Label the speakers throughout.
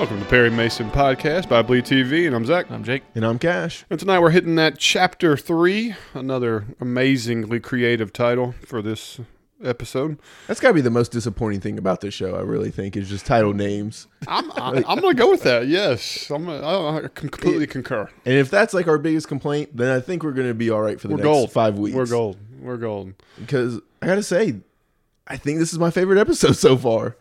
Speaker 1: Welcome to Perry Mason Podcast by Bleed TV, and I'm Zach.
Speaker 2: I'm Jake.
Speaker 3: And I'm Cash.
Speaker 1: And tonight we're hitting that chapter three, another amazingly creative title for this episode.
Speaker 3: That's got to be the most disappointing thing about this show, I really think, is just title names.
Speaker 1: I'm I, I'm gonna go with that. Yes, I'm. Gonna, I, I completely concur.
Speaker 3: And if that's like our biggest complaint, then I think we're going to be all right for the
Speaker 1: We're
Speaker 3: next
Speaker 1: gold.
Speaker 3: five weeks.
Speaker 1: We're gold. We're gold.
Speaker 3: Because I got to say, I think this is my favorite episode so far.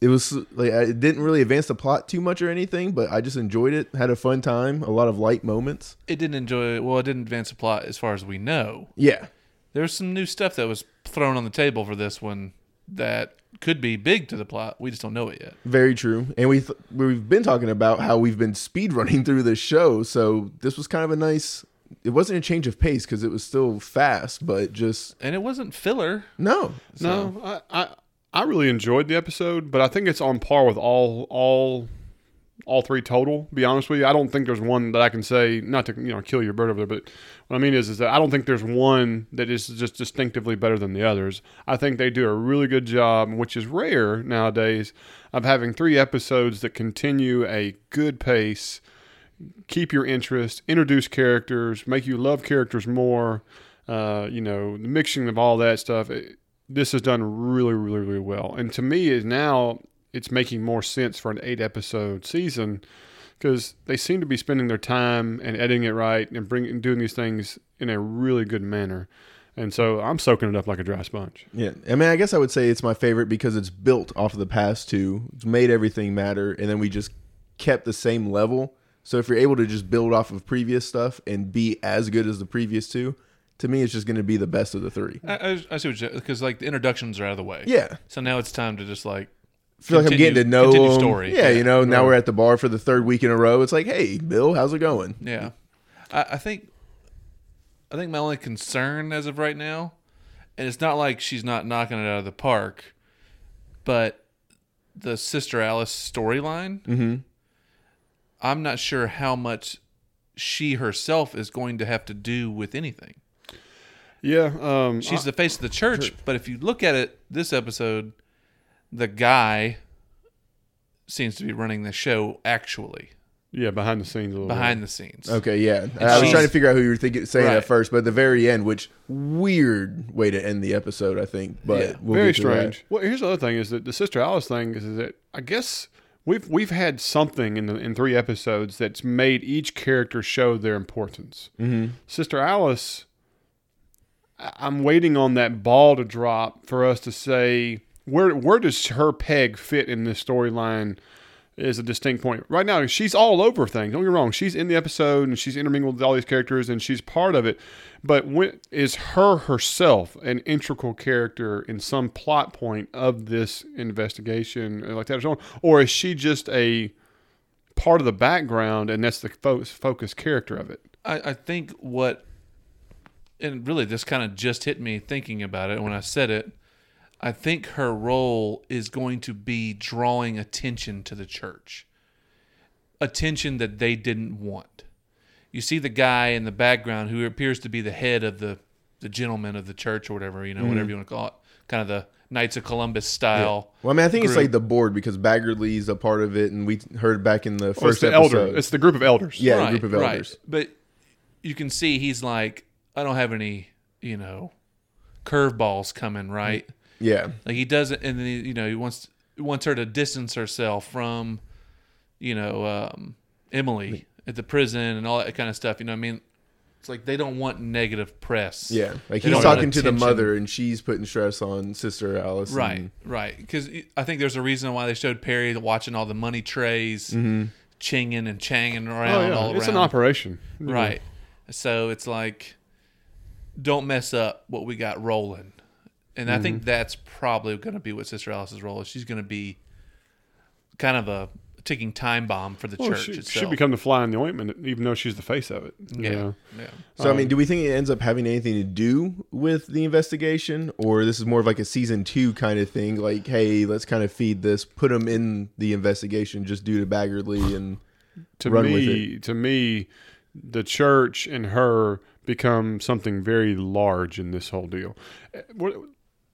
Speaker 3: It was like it didn't really advance the plot too much or anything, but I just enjoyed it. Had a fun time, a lot of light moments.
Speaker 2: It didn't enjoy. Well, it didn't advance the plot as far as we know.
Speaker 3: Yeah,
Speaker 2: There was some new stuff that was thrown on the table for this one that could be big to the plot. We just don't know it yet.
Speaker 3: very true. And we th- we've been talking about how we've been speed running through this show, so this was kind of a nice. It wasn't a change of pace because it was still fast, but just
Speaker 2: And it wasn't filler.
Speaker 3: no, So-
Speaker 1: No, I, I I really enjoyed the episode, but I think it's on par with all all all three total. Be honest with you, I don't think there's one that I can say not to you know kill your bird over there, but what I mean is is that I don't think there's one that is just distinctively better than the others. I think they do a really good job, which is rare nowadays, of having three episodes that continue a good pace, keep your interest, introduce characters, make you love characters more. Uh, you know, the mixing of all that stuff. It, this is done really, really, really well. And to me, is now it's making more sense for an eight episode season because they seem to be spending their time and editing it right and bringing doing these things in a really good manner. And so I'm soaking it up like a dry sponge.
Speaker 3: Yeah, I mean, I guess I would say it's my favorite because it's built off of the past two. It's made everything matter, and then we just kept the same level. So if you're able to just build off of previous stuff and be as good as the previous two, to me, it's just going to be the best of the three.
Speaker 2: I, I, see what you because like the introductions are out of the way.
Speaker 3: Yeah,
Speaker 2: So now it's time to just like
Speaker 3: feel like I'm getting to know
Speaker 2: continue
Speaker 3: them.
Speaker 2: story.
Speaker 3: Yeah,
Speaker 2: Yeah,
Speaker 3: you know, now
Speaker 1: right.
Speaker 3: we're at the bar for the third week in a row. It's like, hey, Bill, how's it going?
Speaker 2: yeah. I, I think I think my only concern as of right now, and it's not like she's not knocking it out of the park, but the Sister Alice storyline.
Speaker 3: Mm-hmm.
Speaker 2: I'm not sure how much she herself is going to have to do with anything.
Speaker 1: Yeah, um,
Speaker 2: She's the face of the church, but if you look at it this episode, the guy seems to be running the show actually
Speaker 1: yeah behind the scenes a little
Speaker 2: behind the scenes.
Speaker 3: Okay, yeah. I was trying to figure out who you were thinking, saying
Speaker 2: Right.
Speaker 3: at first, but at the very end, which weird way to end the episode, I think. But
Speaker 2: Yeah.
Speaker 3: we'll
Speaker 1: very
Speaker 3: get that.
Speaker 1: strange. Well, here's the other thing: is that the Sister Alice thing is, is that I guess we've we've had something in the in three episodes that's made each character show their importance.
Speaker 3: Mm-hmm.
Speaker 1: Sister Alice, I- I'm waiting on that ball to drop for us to say where where does her peg fit in this storyline. Is a distinct point. Right now, she's all over things. Don't get wrong. She's in the episode and she's intermingled with all these characters and she's part of it. But when, is her herself an integral character in some plot point of this investigation, uh, like that, or so on? or is she just a part of the background and that's the fo- focus character of it?
Speaker 2: I, I think what, and really this kind of just hit me thinking about it when I said it. I think her role is going to be drawing attention to the church, attention that they didn't want. You see the guy in the background who appears to be the head of the the gentleman of the church or whatever you know, mm-hmm. whatever you want to call it, kind of the Knights of Columbus style.
Speaker 3: Well, I mean, I think it's like the board because Baggerly's a part of it, and we heard back in the
Speaker 1: Well, it's
Speaker 3: first
Speaker 1: the
Speaker 3: episode.
Speaker 1: elder. It's the group of elders.
Speaker 3: Yeah, a group of elders.
Speaker 2: But you can see he's like, I don't have any, you know, curveballs coming, right?
Speaker 3: yeah,
Speaker 2: Like he doesn't, and then he, you know he wants wants her to distance herself from, you know, um, Emily at the prison and all that kind of stuff. You know, what I mean, it's like they don't want negative press.
Speaker 3: yeah. Like
Speaker 2: They
Speaker 3: he's talking to the mother, and she's putting stress on Sister Alice.
Speaker 2: Right,
Speaker 3: and-
Speaker 2: right. Because I think there's a reason why they showed Perry watching all the money trays, chinging and changing around
Speaker 1: Oh, yeah.
Speaker 2: all
Speaker 1: It's
Speaker 2: around.
Speaker 1: an operation.
Speaker 2: Right. So it's like, don't mess up what we got rolling. And I think that's probably going to be what Sister Alice's role is. She's going to be kind of a ticking time bomb for the
Speaker 1: Well,
Speaker 2: church
Speaker 1: she,
Speaker 2: itself.
Speaker 1: she become the fly in the ointment, even though she's the face of it.
Speaker 2: yeah,
Speaker 1: know?
Speaker 2: yeah.
Speaker 3: So, I
Speaker 1: Um,
Speaker 3: mean, do we think it ends up having anything to do with the investigation, or this is more of like a season two kind of thing? Like, hey, let's kind of feed this, put them in the investigation just due to Baggerly, and
Speaker 1: to
Speaker 3: run with
Speaker 1: me, to me, the church and her become something very large in this whole deal. Eh, what-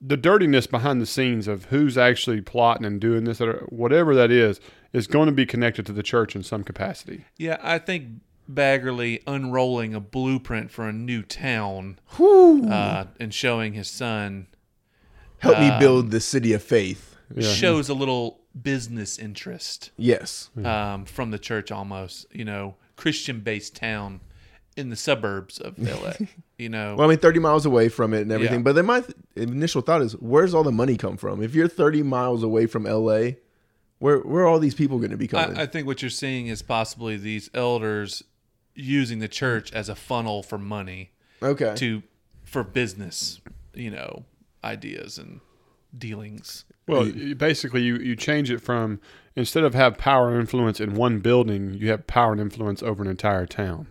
Speaker 1: The dirtiness behind the scenes of who's actually plotting and doing this, or whatever that is, is going to be connected to the church in some capacity.
Speaker 2: Yeah, I think Baggerly unrolling a blueprint for a new town uh, and showing his son
Speaker 3: Help me
Speaker 2: um,
Speaker 3: build the city of faith.
Speaker 2: shows a little business interest
Speaker 3: Yes.
Speaker 2: um, from the church almost, you know, Christian based town in the suburbs of LA. you know,
Speaker 3: Well, I mean, 30 miles away from it and everything.
Speaker 2: Yeah.
Speaker 3: But then my th- initial thought is, where's all the money come from? If you're 30 miles away from LA, where where are all these people going to be coming?
Speaker 2: I, I think what you're seeing is possibly these elders using the church as a funnel for money
Speaker 3: okay.
Speaker 2: to for business, you know, ideas and dealings.
Speaker 1: Well, basically, you, you change it from instead of have power and influence in one building, you have power and influence over an entire town,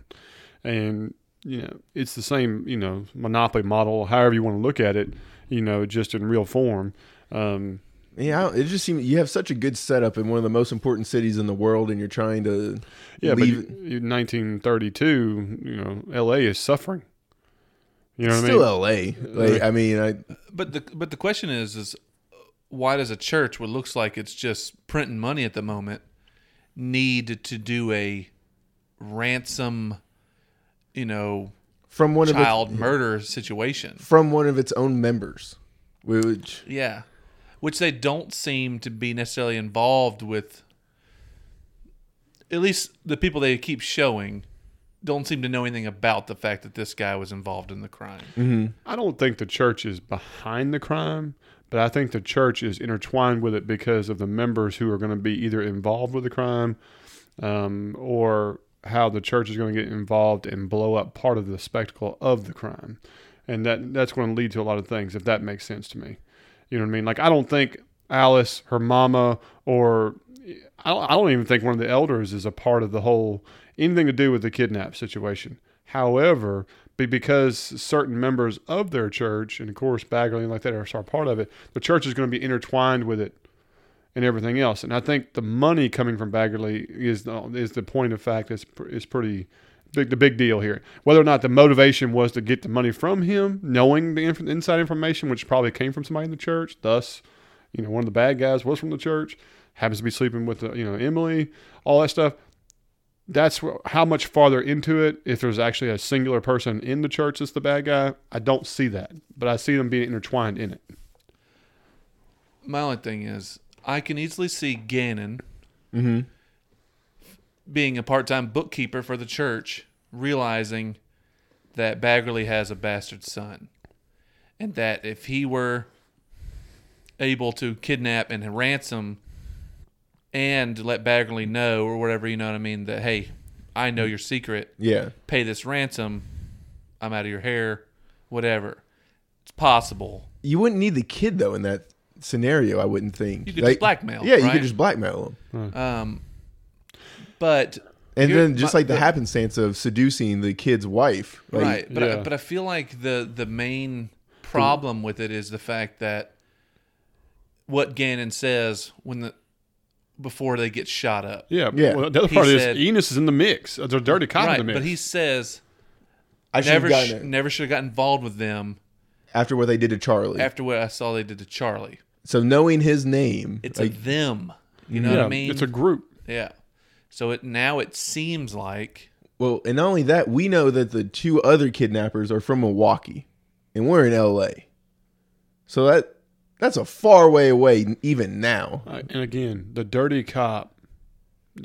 Speaker 1: and you know it's the same you know monopoly model, however you want to look at it, you know, just in real form. Um,
Speaker 3: Yeah, it just seems you have such a good setup in one of the most important cities in the world, and you're trying to
Speaker 1: yeah,
Speaker 3: leave.
Speaker 1: but in 1932, you know, L.A. is suffering. You know what
Speaker 3: still
Speaker 1: I mean?
Speaker 3: LA. Like, I mean, I
Speaker 2: But the but the question is is why does a church what looks like it's just printing money at the moment need to do a ransom, you know,
Speaker 3: from one of
Speaker 2: child
Speaker 3: its,
Speaker 2: murder situation?
Speaker 3: from one of its own members, which
Speaker 2: Yeah. Which they don't seem to be necessarily involved with. At least the people they keep showing don't seem to know anything about the fact that this guy was involved in the crime.
Speaker 1: I don't think the church is behind the crime, but I think the church is intertwined with it because of the members who are going to be either involved with the crime um, or how the church is going to get involved and blow up part of the spectacle of the crime. And that that's going to lead to a lot of things, if that makes sense to me. You know what I mean? Like, I don't think Alice, her mama, or I don't, I don't even think one of the elders is a part of the whole anything to do with the kidnap situation. However, because certain members of their church, and of course Baggerly and like that are, are part of it, the church is going to be intertwined with it and everything else. And I think the money coming from Baggerly is the, is the point of fact is is pretty big. The big deal here, whether or not the motivation was to get the money from him, knowing the inf- inside information, which probably came from somebody in the church. Thus, you know, one of the bad guys was from the church, happens to be sleeping with the, you know Emily, all that stuff. That's how much farther into it. If there's actually a singular person in the church that's the bad guy, I don't see that, but I see them being intertwined in it.
Speaker 2: My only thing is, I can easily see Gannon
Speaker 3: mm-hmm.
Speaker 2: being a part-time bookkeeper for the church, realizing that Baggerly has a bastard son, and that if he were able to kidnap and ransom and let Baggerly know or whatever, you know what I mean, that hey, I know your secret,
Speaker 3: yeah,
Speaker 2: pay this ransom, I'm out of your hair, whatever. It's possible.
Speaker 3: you wouldn't need the kid though in that scenario. I wouldn't think
Speaker 2: You could just blackmail,
Speaker 3: Yeah, you
Speaker 2: right?
Speaker 3: could just blackmail them,
Speaker 2: Um, but
Speaker 3: and then just
Speaker 2: my-
Speaker 3: like the
Speaker 2: but-
Speaker 3: happenstance of seducing the kid's wife, like,
Speaker 2: right but I, but I feel like the the main problem with it is the fact that what Gannon says when the before they get shot up
Speaker 1: Yeah,
Speaker 3: Yeah.
Speaker 1: Well, the other
Speaker 2: He
Speaker 1: part
Speaker 2: said-
Speaker 1: is Ennis is in the mix. There's a dirty cop in
Speaker 2: right
Speaker 1: the mix.
Speaker 2: but he says
Speaker 3: I
Speaker 2: never sh- never should have got involved with them
Speaker 3: after what they did to Charlie.
Speaker 2: after what I saw they did to Charlie
Speaker 3: so knowing his name,
Speaker 2: it's
Speaker 3: like,
Speaker 2: a them you know
Speaker 1: yeah,
Speaker 2: what I mean
Speaker 1: it's a group.
Speaker 2: yeah so it now it seems like
Speaker 3: well, and not only that, we know that the two other kidnappers are from Milwaukee, and we're in L.A. So that that's a far way away, even now.
Speaker 1: Uh, and again, the dirty cop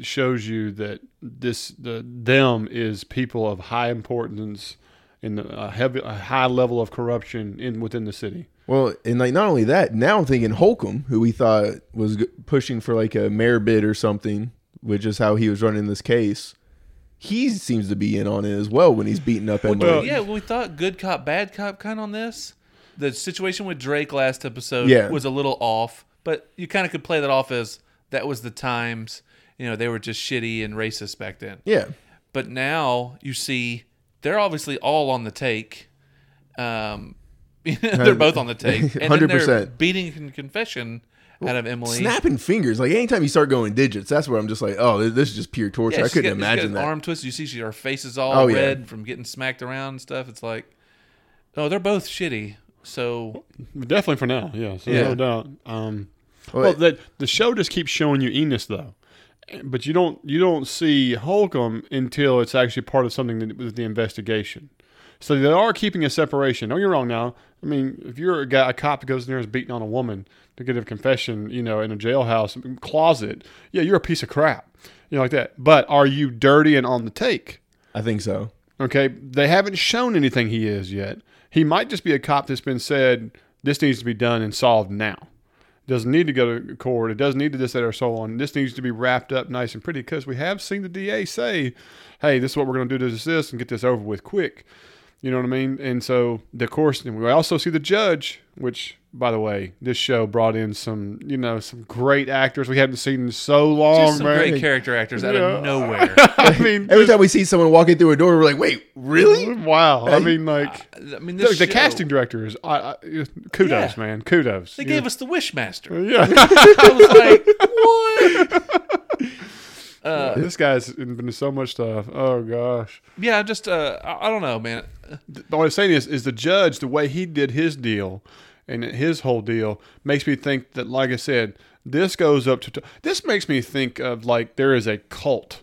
Speaker 1: shows you that this the them is people of high importance in the a heavy a high level of corruption in within the city.
Speaker 3: Well, and like not only that, now I'm thinking Holcomb, who we thought was g- pushing for like a mayor bid or something, which is how he was running this case. He seems to be in on it as well when he's beating up Emily.
Speaker 1: Well,
Speaker 2: yeah, we thought good cop, bad cop kind of on this. The situation with Drake last episode
Speaker 3: Yeah.
Speaker 2: was a little off, but you kind of could play that off as that was the times. You know, they were just shitty and racist back then.
Speaker 3: yeah,
Speaker 2: But now you see they're obviously all on the take. Um, they're both on the take. And then they're
Speaker 3: 100%.
Speaker 2: beating con- confession out of Emily.
Speaker 3: snapping fingers. Like anytime you start going digits, that's where I'm just like, oh, this- this is just pure torture.
Speaker 2: Yeah,
Speaker 3: I couldn't
Speaker 2: got- she's
Speaker 3: imagine
Speaker 2: got
Speaker 3: that.
Speaker 2: Arm twist. You see, she, her face is all
Speaker 3: Oh, yeah.
Speaker 2: red from getting smacked around and stuff. It's like, oh, they're both shitty. So
Speaker 1: Definitely for now, yeah, so
Speaker 2: Yeah.
Speaker 1: no doubt. Um,
Speaker 3: Well,
Speaker 1: well, that the show just keeps showing you Ennis though, but you don't you don't see Holcomb until it's actually part of something that was the investigation. So they are keeping a separation. Don't get me wrong. Now, I mean, if you're a guy, a cop that goes in there and is beating on a woman to get a confession, you know, in a jailhouse closet, yeah, you're a piece of crap, you know, like that. But are you dirty and on the take?
Speaker 3: I think so.
Speaker 1: Okay, they haven't shown anything he is yet. He might just be a cop that's been said this needs to be done and solved now. Doesn't need to go to court. It doesn't need to this, that, or so on. This needs to be wrapped up nice and pretty because we have seen the DA say, "Hey, this is what we're going to do to this, this, and get this over with quick." You know what I mean? And so, of course, and we also see the judge, which, by the way, this show brought in some, you know, some great actors we haven't seen in so long,
Speaker 2: Just some
Speaker 1: man.
Speaker 2: great character actors out of nowhere.
Speaker 1: I mean,
Speaker 3: Every time we see someone walking through a door, we're like, "Wait, really?"
Speaker 1: wow. I mean, like
Speaker 2: I mean,
Speaker 1: the,
Speaker 2: this
Speaker 1: the
Speaker 2: show-
Speaker 1: casting director is, I, I, kudos,
Speaker 2: Yeah.
Speaker 1: man, kudos.
Speaker 2: They
Speaker 1: Yeah.
Speaker 2: gave us the Wishmaster.
Speaker 1: yeah.
Speaker 2: I was like, what? Uh,
Speaker 1: this guy's been to so much stuff. Oh gosh.
Speaker 2: yeah, just uh, I, I don't know, man.
Speaker 1: What I'm saying is, is the judge the way he did his deal, and his whole deal makes me think that, like I said, this goes up to. This makes me think of like there is a cult,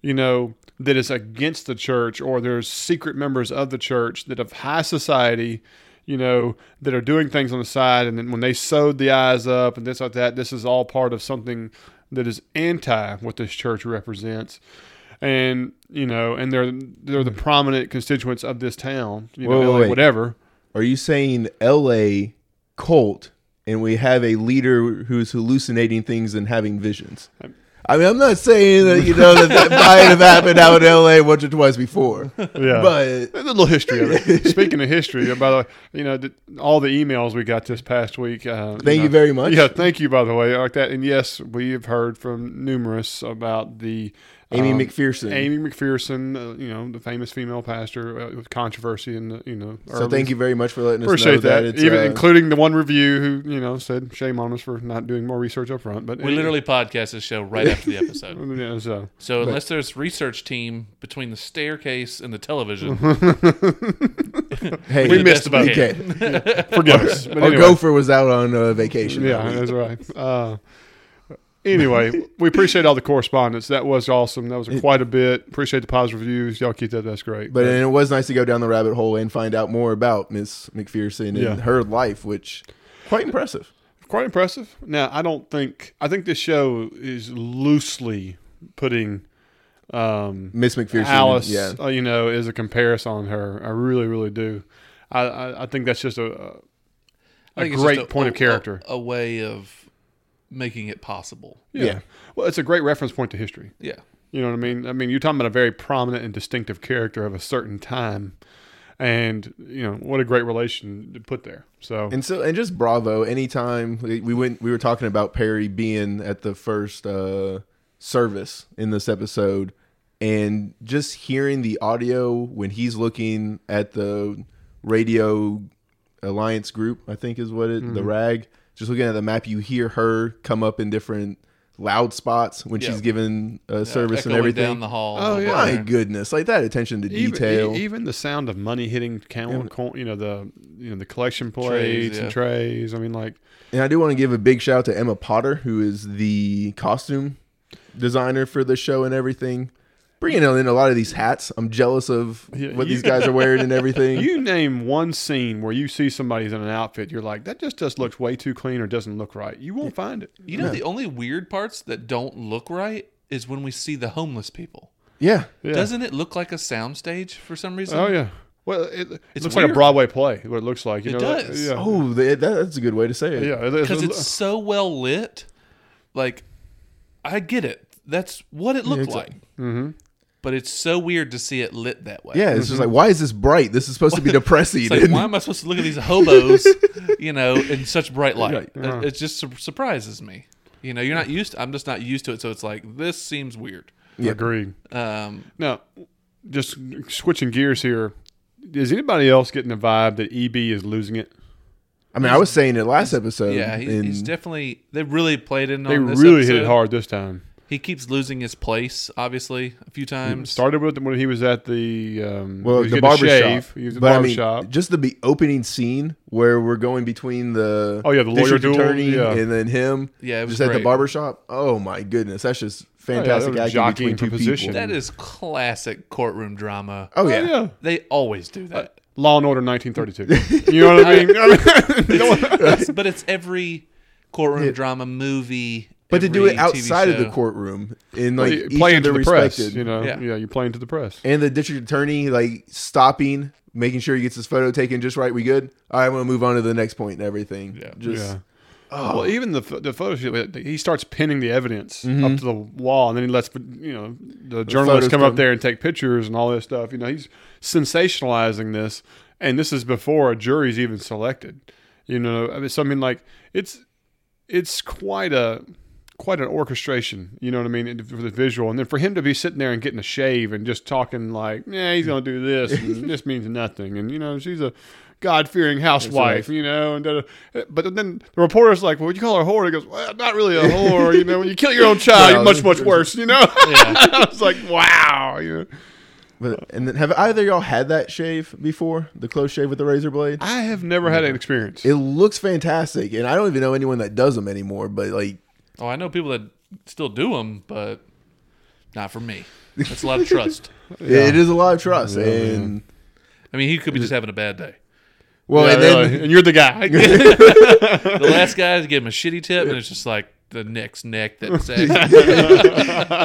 Speaker 1: you know, that is against the church, or there's secret members of the church that of high society. You know that are doing things on the side, and then when they sewed the eyes up and this like that, this is all part of something that is anti what this church represents and you know, and they're they're the prominent constituents of this town, you know,
Speaker 3: Wait,
Speaker 1: LA,
Speaker 3: wait.
Speaker 1: whatever.
Speaker 3: Are you saying L.A. cult, and we have a leader who's hallucinating things and having visions? Uh, I mean, I'm not saying that you know that that might have happened out in L.A. once or twice before,
Speaker 1: Yeah,
Speaker 3: but
Speaker 1: a little history of it. Speaking of history, by the way, you know, all the emails we got this past week. Uh,
Speaker 3: thank
Speaker 1: know,
Speaker 3: you very much.
Speaker 1: Yeah, thank you. By the way, like that, and yes, we have heard from numerous about the
Speaker 3: Aimee
Speaker 1: um,
Speaker 3: McPherson.
Speaker 1: Aimee McPherson, uh, you know, the famous female pastor uh, with controversy and, the, you know.
Speaker 3: so thank you very much for letting us
Speaker 1: Appreciate
Speaker 3: know
Speaker 1: that,
Speaker 3: that.
Speaker 1: even
Speaker 3: uh,
Speaker 1: including the one review who you know said shame on us for not doing more research up front. But
Speaker 2: We literally podcast this show right after the episode.
Speaker 1: yeah, so
Speaker 2: So unless there's research team between the staircase and the television,
Speaker 3: hey,
Speaker 1: we missed
Speaker 2: best we
Speaker 1: about
Speaker 2: can.
Speaker 3: okay.
Speaker 1: forgive us. But
Speaker 3: Our
Speaker 1: anyway.
Speaker 3: gopher was out on uh, vacation.
Speaker 1: Yeah, that's right. Anyway, we appreciate all the correspondence. That was awesome. That was quite a bit. Appreciate the positive reviews. Y'all keep that. That's great.
Speaker 3: But and it was nice to go down the rabbit hole and find out more about Miss McPherson and
Speaker 1: Yeah.
Speaker 3: her life, which quite impressive.
Speaker 1: quite impressive. Now, I don't think I think this show is loosely putting um,
Speaker 3: Miss McPherson,
Speaker 1: Alice,
Speaker 3: yeah,
Speaker 1: uh, you know, as a comparison on her. I really, really do. I, I, I think that's just a a
Speaker 2: it's
Speaker 1: great
Speaker 2: just
Speaker 1: point of character.
Speaker 2: a, a way of making it possible.
Speaker 1: yeah.
Speaker 3: yeah.
Speaker 1: Well, it's a great reference point to history.
Speaker 2: Yeah.
Speaker 1: You know what I mean? I mean, you're talking about a very prominent and distinctive character of a certain time, and you know what a great relation to put there. So
Speaker 3: And so, and just bravo. Anytime we we went, we were talking about Perry being at the first uh, service in this episode, and just hearing the audio when he's looking at the radio alliance group, I think is what it,
Speaker 1: Mm-hmm.
Speaker 3: the rag. Just looking at the map, you hear her come up in different loud spots when
Speaker 2: Yeah.
Speaker 3: she's giving uh, service and everything.
Speaker 2: down the hall.
Speaker 1: Oh, yeah.
Speaker 3: My goodness, like that attention to detail.
Speaker 1: e- even the sound of money hitting count, count, you know the you know the collection
Speaker 2: Trays,
Speaker 1: plates
Speaker 2: yeah.
Speaker 1: and trays. I mean, like
Speaker 3: And I do want to give a big shout out to Emma Potter, who is the costume designer for the show and everything. Bringing in a lot of these hats. I'm jealous of
Speaker 1: Yeah,
Speaker 3: what
Speaker 1: you-
Speaker 3: these guys are wearing and everything.
Speaker 1: you name one scene where you see somebody's in an outfit, you're like, that just just looks way too clean or doesn't look right. You won't find it.
Speaker 2: You know, the only weird parts that don't look right is when we see the homeless people.
Speaker 3: yeah.
Speaker 1: Yeah.
Speaker 2: Doesn't it look like a soundstage for some reason?
Speaker 1: Oh yeah. Well, it, it
Speaker 2: It's
Speaker 1: looks like a. Broadway play. What it looks like. You
Speaker 2: It
Speaker 1: know,
Speaker 2: does.
Speaker 1: Yeah.
Speaker 3: Oh, that, that's a good way to say it.
Speaker 1: yeah.
Speaker 2: Because it's so well lit. Like, I get it. That's what it looked
Speaker 3: it's a-
Speaker 2: like. Mm-hmm. But it's so weird to see it lit that way.
Speaker 3: Yeah, it's just like, why is this bright? This is supposed to be depressing.
Speaker 2: It's like, why am I supposed to look at these hobos, you know, in such bright light?
Speaker 3: Right.
Speaker 1: Uh-huh.
Speaker 2: It, it just sur- surprises me. You know, you're not used. I'm just not used to it. So it's like this seems weird. Yeah.
Speaker 1: Agreed.
Speaker 2: Um,
Speaker 1: Now, just switching gears here. Is anybody else getting the vibe that EB is losing it?
Speaker 3: I mean, I was saying it last episode.
Speaker 2: yeah, he,
Speaker 3: and
Speaker 2: he's definitely. They really played in
Speaker 1: They
Speaker 2: on this
Speaker 1: really hit it hard this time.
Speaker 2: He keeps losing his place, obviously, a few times.
Speaker 1: Started with when he was at the um,
Speaker 3: well,
Speaker 1: he was
Speaker 3: the
Speaker 1: getting a
Speaker 3: barber shop.
Speaker 1: He was at the
Speaker 3: but I
Speaker 1: barber
Speaker 3: mean,
Speaker 1: shop.
Speaker 3: just the be- opening scene where we're going between the
Speaker 1: Oh, yeah, the lawyer duel,
Speaker 3: attorney
Speaker 1: yeah.
Speaker 3: and then him.
Speaker 2: Yeah, it was
Speaker 3: just at the
Speaker 2: great.
Speaker 3: barber shop. Oh my goodness, that's just fantastic
Speaker 1: they were
Speaker 3: acting between two
Speaker 1: position.
Speaker 3: people.
Speaker 2: That is classic courtroom drama.
Speaker 3: oh
Speaker 1: Oh,
Speaker 3: yeah.
Speaker 1: yeah.
Speaker 2: They always do that.
Speaker 1: Law and Order 1932. you know what I mean?
Speaker 2: It's- but it's every courtroom drama movie.
Speaker 3: But to do it outside of the courtroom in like
Speaker 1: you
Speaker 3: each
Speaker 1: play
Speaker 3: of
Speaker 1: into
Speaker 3: the
Speaker 1: the press. You know,
Speaker 2: Yeah.
Speaker 1: yeah, you're playing to the press.
Speaker 3: and the district attorney like stopping, making sure he gets his photo taken just right. We good? All right, I'm gonna move on to the next point and everything.
Speaker 2: Yeah.
Speaker 3: just
Speaker 1: yeah. Well, even the the photo shoot, he starts pinning the evidence
Speaker 3: Mm-hmm.
Speaker 1: up to the wall, and then he lets you know the journalists come
Speaker 3: come.
Speaker 1: up there and take pictures and all this stuff. You know, he's sensationalizing this, and this is before a jury's even selected. You know, I mean, so I mean, like it's it's quite a quite an orchestration. You know what I mean for the visual, and then for him to be sitting there and getting a shave and just talking like, yeah, he's gonna do this, and this means nothing, and you know, she's a God fearing housewife, you know, and da- da- but then the reporter's like, well, would you call her a whore? He goes, well, not really a whore, you know. When you kill your own child,
Speaker 3: Well,
Speaker 1: you're much much worse, you know.
Speaker 2: Yeah.
Speaker 1: I was like, wow, you know.
Speaker 3: But and then have either of y'all had that shave before? The close shave with the razor blade?
Speaker 1: I have never had an experience.
Speaker 3: It looks fantastic, and I don't even know anyone that does them anymore. But like,
Speaker 2: Oh, I know people that still do them, but not for me. That's a lot of trust.
Speaker 3: it is a lot of trust,
Speaker 1: Yeah,
Speaker 3: and
Speaker 2: I mean, he could be just having a bad day.
Speaker 3: well,
Speaker 1: Yeah,
Speaker 3: and then
Speaker 1: really. and you're the guy.
Speaker 2: The last guy gave him a shitty tip, and it's just like the neck's neck that said,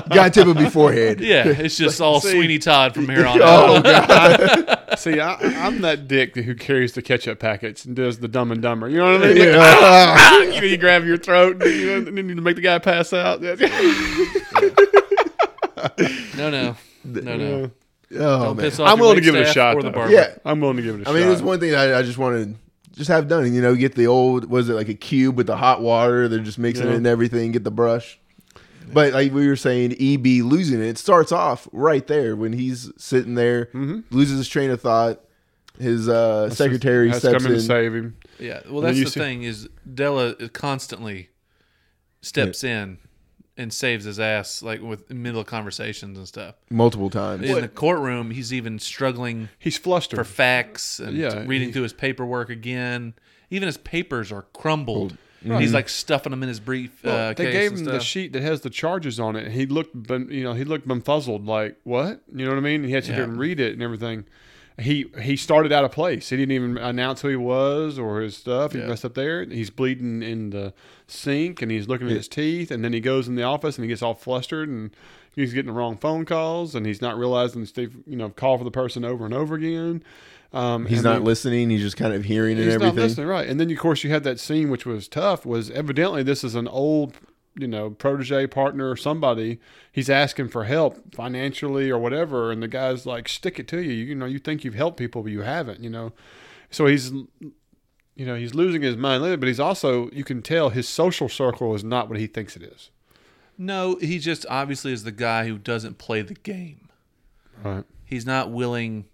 Speaker 3: got tip it beforehand.
Speaker 2: "Yeah, it's just all
Speaker 1: See.
Speaker 2: Sweeney Todd from here on
Speaker 3: Oh
Speaker 2: out."
Speaker 3: god,
Speaker 1: See, I, I'm that dick who carries the ketchup packets and does the Dumb and Dumber. You know what I mean? Like,
Speaker 3: Yeah.
Speaker 1: you, know, you grab your throat and, you know, and then you make the guy pass out.
Speaker 2: No, no, no, no.
Speaker 3: oh
Speaker 2: Don't
Speaker 3: man.
Speaker 2: piss
Speaker 1: I'm willing to give it a shot.
Speaker 2: The
Speaker 3: Yeah.
Speaker 1: I'm willing to give it a
Speaker 3: I
Speaker 1: shot.
Speaker 3: I mean, it was one thing I, I just wanted to just have done. You know, get the old was it like a cube with the hot water? They're just mixing
Speaker 1: Yeah.
Speaker 3: it and everything. Get the brush. But like we were saying, EB losing it. It starts off right there when he's sitting there,
Speaker 1: Mm-hmm.
Speaker 3: loses his train of thought. His uh, secretary
Speaker 1: has
Speaker 3: steps
Speaker 1: come in
Speaker 3: in.
Speaker 1: to save him.
Speaker 2: Yeah, well,
Speaker 1: then
Speaker 2: that's the
Speaker 1: see-
Speaker 2: thing is Della constantly steps in and saves his ass, like with middle of conversations and stuff.
Speaker 3: multiple times.
Speaker 2: In the courtroom, he's even struggling
Speaker 1: He's flustered.
Speaker 2: for facts and
Speaker 1: Yeah,
Speaker 2: reading
Speaker 1: he-
Speaker 2: through his paperwork again. Even his papers are crumbled.
Speaker 1: Mm-hmm.
Speaker 2: He's like stuffing them in his brief.
Speaker 1: Well,
Speaker 2: uh,
Speaker 1: they gave
Speaker 2: and
Speaker 1: him the sheet that has the charges on it. and He looked, bun- you know, he looked befuzzled, like what? You know what I mean? He had to sit there
Speaker 2: Yeah.
Speaker 1: and read it and everything. He he started out of place. He didn't even announce who he was or his stuff. He
Speaker 2: Yeah.
Speaker 1: messed up there. He's bleeding in the sink and he's looking at his teeth. And then he goes in the office and he gets all flustered and he's getting the wrong phone calls and he's not realizing Steve, you know, call for the person over and over again. Um,
Speaker 3: He's not
Speaker 1: then-
Speaker 3: listening. He's just kind of hearing and everything.
Speaker 1: not listening, right? And then of course you had that scene which was tough. Was evidently this is an old, you know, protege partner or somebody. He's asking for help financially or whatever, and the guy's like, "Stick it to you." You know, you think you've helped people, but you haven't. You know, so he's, you know, he's losing his mind, but he's also you can tell his social circle is not what he thinks it is.
Speaker 2: No, he just obviously is the guy who doesn't play the game.
Speaker 1: Right.
Speaker 2: He's not willing.